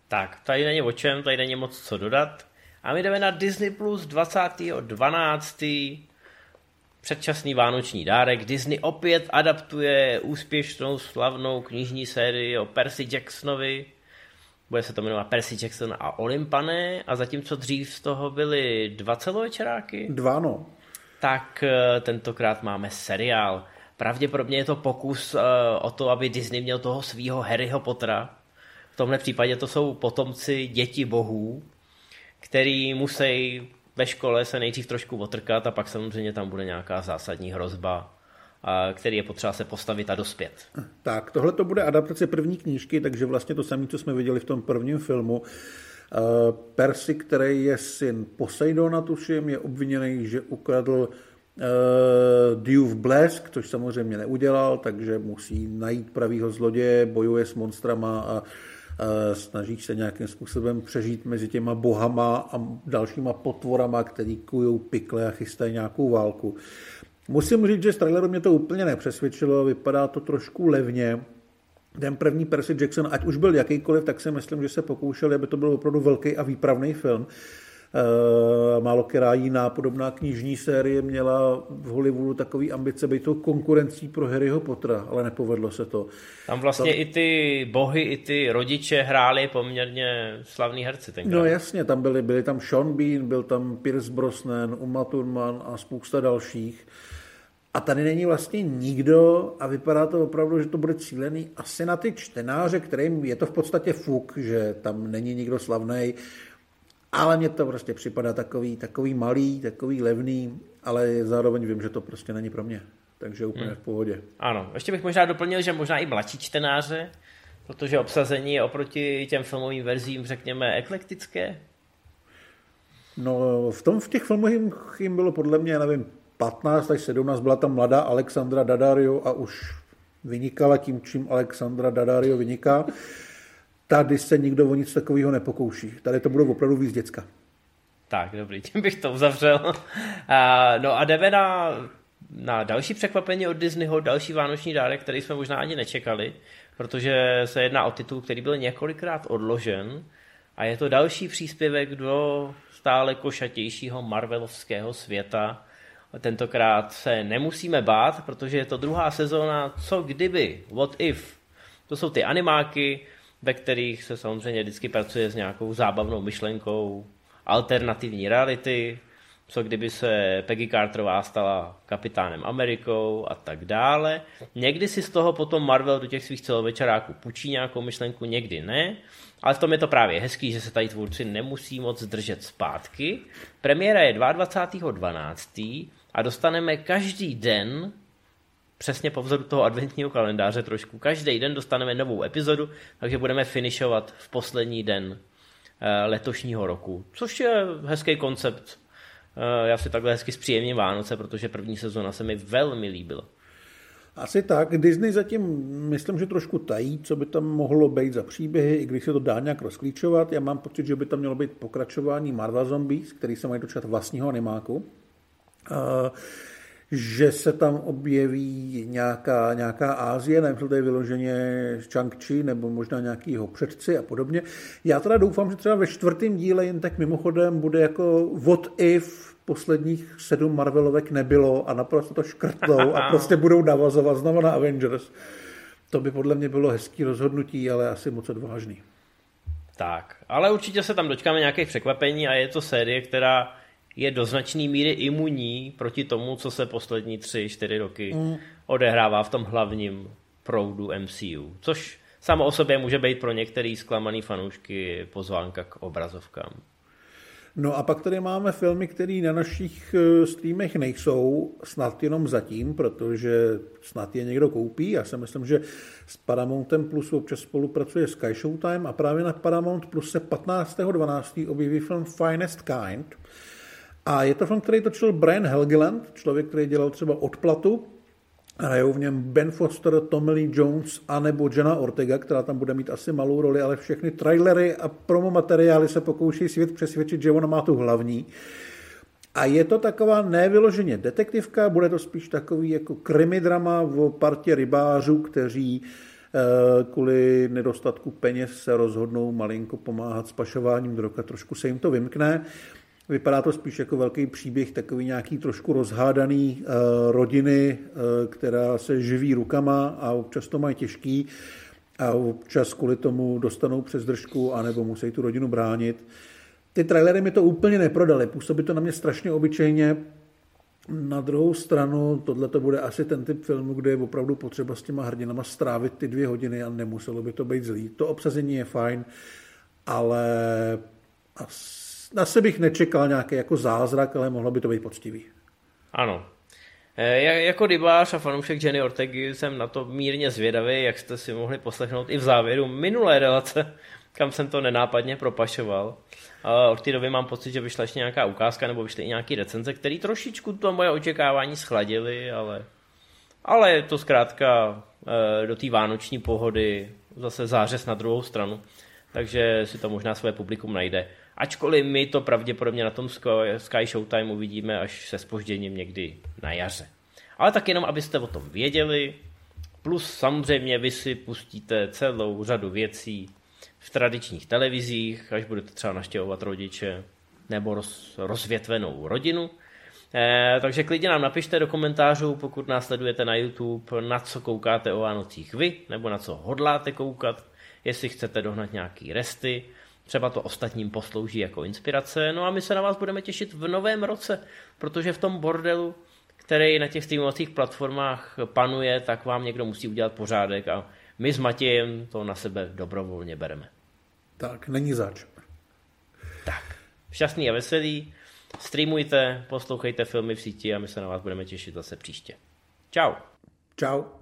Tak, tady není o čem, tady není moc co dodat. A my jdeme na Disney Plus 20.12. Předčasný vánoční dárek. Disney opět adaptuje úspěšnou slavnou knižní sérii o Percy Jacksonovi. Bude se to jmenovat Percy Jackson a Olympané. A zatímco dřív z toho byly dva celovečeráky. Dva, no. Tak eh, tentokrát máme seriál. Pravděpodobně je to pokus uh, o to, aby Disney měl toho svého Harryho Pottera. V tomhle případě to jsou potomci děti bohů, který musí ve škole se nejdřív trošku otrkat a pak samozřejmě tam bude nějaká zásadní hrozba, který je potřeba se postavit a dospět. Tak, tohle to bude adaptace první knížky, takže vlastně to samé, co jsme viděli v tom prvním filmu. Eh, Percy, který je syn Poseidona, tuším, je obviněný, že ukradl uh, Dew v Blesk, což samozřejmě neudělal, takže musí najít pravýho zloděje, bojuje s monstrama a snažíš se nějakým způsobem přežít mezi těma bohama a dalšíma potvorama, který kujou pikle a chystají nějakou válku. Musím říct, že z traileru mě to úplně nepřesvědčilo, vypadá to trošku levně. Ten první Percy Jackson, ať už byl jakýkoliv, tak si myslím, že se pokoušel, aby to byl opravdu velký a výpravný film. Eh, málo která jiná podobná knižní série měla v Hollywoodu takový ambice být to konkurencí pro Harryho Pottera, ale nepovedlo se to. Tam vlastně to... i ty bohy, i ty rodiče hráli poměrně slavní herci tenkrát. No jasně, tam byli, byli tam Sean Bean, byl tam Pierce Brosnan, Uma Thurman a spousta dalších. A tady není vlastně nikdo a vypadá to opravdu, že to bude cílený asi na ty čtenáře, kterým je to v podstatě fuk, že tam není nikdo slavný ale mně to prostě připadá takový, takový malý, takový levný, ale zároveň vím, že to prostě není pro mě. Takže úplně hmm. v pohodě. Ano, ještě bych možná doplnil, že možná i mladší čtenáře Protože obsazení je oproti těm filmovým verzím, řekněme, eklektické? No, v tom v těch filmech jim bylo podle mě, nevím, 15 až 17, byla tam mladá Alexandra Daddario a už vynikala tím, čím Alexandra Daddario vyniká. Tady se nikdo o nic takového nepokouší. Tady to budou opravdu víc děcka. Tak, dobrý, tím bych to uzavřel. A, no a jdeme na, na další překvapení od Disneyho, další vánoční dárek, který jsme možná ani nečekali, protože se jedná o titul, který byl několikrát odložen a je to další příspěvek do stále košatějšího Marvelovského světa. Tentokrát se nemusíme bát, protože je to druhá sezóna Co kdyby, What if. To jsou ty animáky, ve kterých se samozřejmě vždycky pracuje s nějakou zábavnou myšlenkou, alternativní reality, co kdyby se Peggy Carterová stala kapitánem Amerikou a tak dále. Někdy si z toho potom Marvel do těch svých celovečeráků půjčí nějakou myšlenku, někdy ne, ale v tom je to právě hezký, že se tady tvůrci nemusí moc držet zpátky. Premiéra je 22.12. a dostaneme každý den přesně po vzoru toho adventního kalendáře trošku. Každý den dostaneme novou epizodu, takže budeme finišovat v poslední den eh, letošního roku, což je hezký koncept. Eh, já si takhle hezky zpříjemním Vánoce, protože první sezona se mi velmi líbila. Asi tak. Disney zatím myslím, že trošku tají, co by tam mohlo být za příběhy, i když se to dá nějak rozklíčovat. Já mám pocit, že by tam mělo být pokračování Marvel Zombies, který se mají dočkat vlastního animáku. Uh, že se tam objeví nějaká, nějaká Ázie, nevím, to je vyloženě Chang-Chi nebo možná nějaký jeho předci a podobně. Já teda doufám, že třeba ve čtvrtém díle jen tak mimochodem bude jako what if posledních sedm Marvelovek nebylo a naprosto to škrtlou a <laughs> prostě budou navazovat znovu na Avengers. To by podle mě bylo hezký rozhodnutí, ale asi moc odvážný. Tak, ale určitě se tam dočkáme nějakých překvapení a je to série, která je do značné míry imunní proti tomu, co se poslední tři, čtyři roky mm. odehrává v tom hlavním proudu MCU. Což samo o sobě může být pro některý zklamaný fanoušky pozvánka k obrazovkám. No a pak tady máme filmy, které na našich eh, streamech nejsou, snad jenom zatím, protože snad je někdo koupí. Já si myslím, že s Paramountem Plus občas spolupracuje Sky Showtime a právě na Paramount Plus se 15.12. objeví film Finest Kind, a je to film, který točil Brian Helgeland, člověk, který dělal třeba Odplatu. Hrajou v něm Ben Foster, Tommy Lee Jones a nebo Jenna Ortega, která tam bude mít asi malou roli, ale všechny trailery a promo materiály se pokouší svět přesvědčit, že ona má tu hlavní. A je to taková nevyloženě detektivka, bude to spíš takový jako krimi drama o partě rybářů, kteří eh, kvůli nedostatku peněz se rozhodnou malinko pomáhat s pašováním drog a trošku se jim to vymkne. Vypadá to spíš jako velký příběh, takový nějaký trošku rozhádaný uh, rodiny, uh, která se živí rukama a občas to mají těžký a občas kvůli tomu dostanou přes držku anebo musí tu rodinu bránit. Ty trailery mi to úplně neprodaly, působí to na mě strašně obyčejně. Na druhou stranu, tohle to bude asi ten typ filmu, kde je opravdu potřeba s těma hrdinama strávit ty dvě hodiny a nemuselo by to být zlý. To obsazení je fajn, ale asi na bych nečekal nějaký jako zázrak, ale mohlo by to být poctivý. Ano. E, jako rybář a fanoušek Jenny Ortegy jsem na to mírně zvědavý, jak jste si mohli poslechnout i v závěru minulé relace, kam jsem to nenápadně propašoval. A od té doby mám pocit, že vyšla ještě nějaká ukázka nebo vyšly i nějaký recenze, které trošičku to moje očekávání schladily, ale, ale je to zkrátka e, do té vánoční pohody zase zářez na druhou stranu. Takže si to možná své publikum najde. Ačkoliv my to pravděpodobně na tom Sky Showtime uvidíme až se spožděním někdy na jaře. Ale tak jenom, abyste o tom věděli, plus samozřejmě vy si pustíte celou řadu věcí v tradičních televizích, až budete třeba naštěvovat rodiče nebo roz, rozvětvenou rodinu. Eh, takže klidně nám napište do komentářů, pokud nás sledujete na YouTube, na co koukáte o Vánocích vy, nebo na co hodláte koukat, jestli chcete dohnat nějaký resty, Třeba to ostatním poslouží jako inspirace. No a my se na vás budeme těšit v novém roce, protože v tom bordelu, který na těch streamovacích platformách panuje, tak vám někdo musí udělat pořádek a my s Matějem to na sebe dobrovolně bereme. Tak, není zač. Tak, šťastný a veselý, streamujte, poslouchejte filmy v síti a my se na vás budeme těšit zase příště. Čau. Čau.